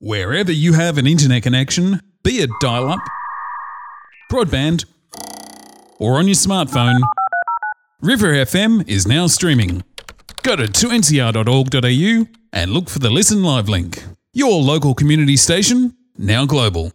Wherever you have an internet connection, be it dial up, broadband, or on your smartphone, River FM is now streaming. Go to 2ncr.org.au and look for the Listen Live link. Your local community station, now global.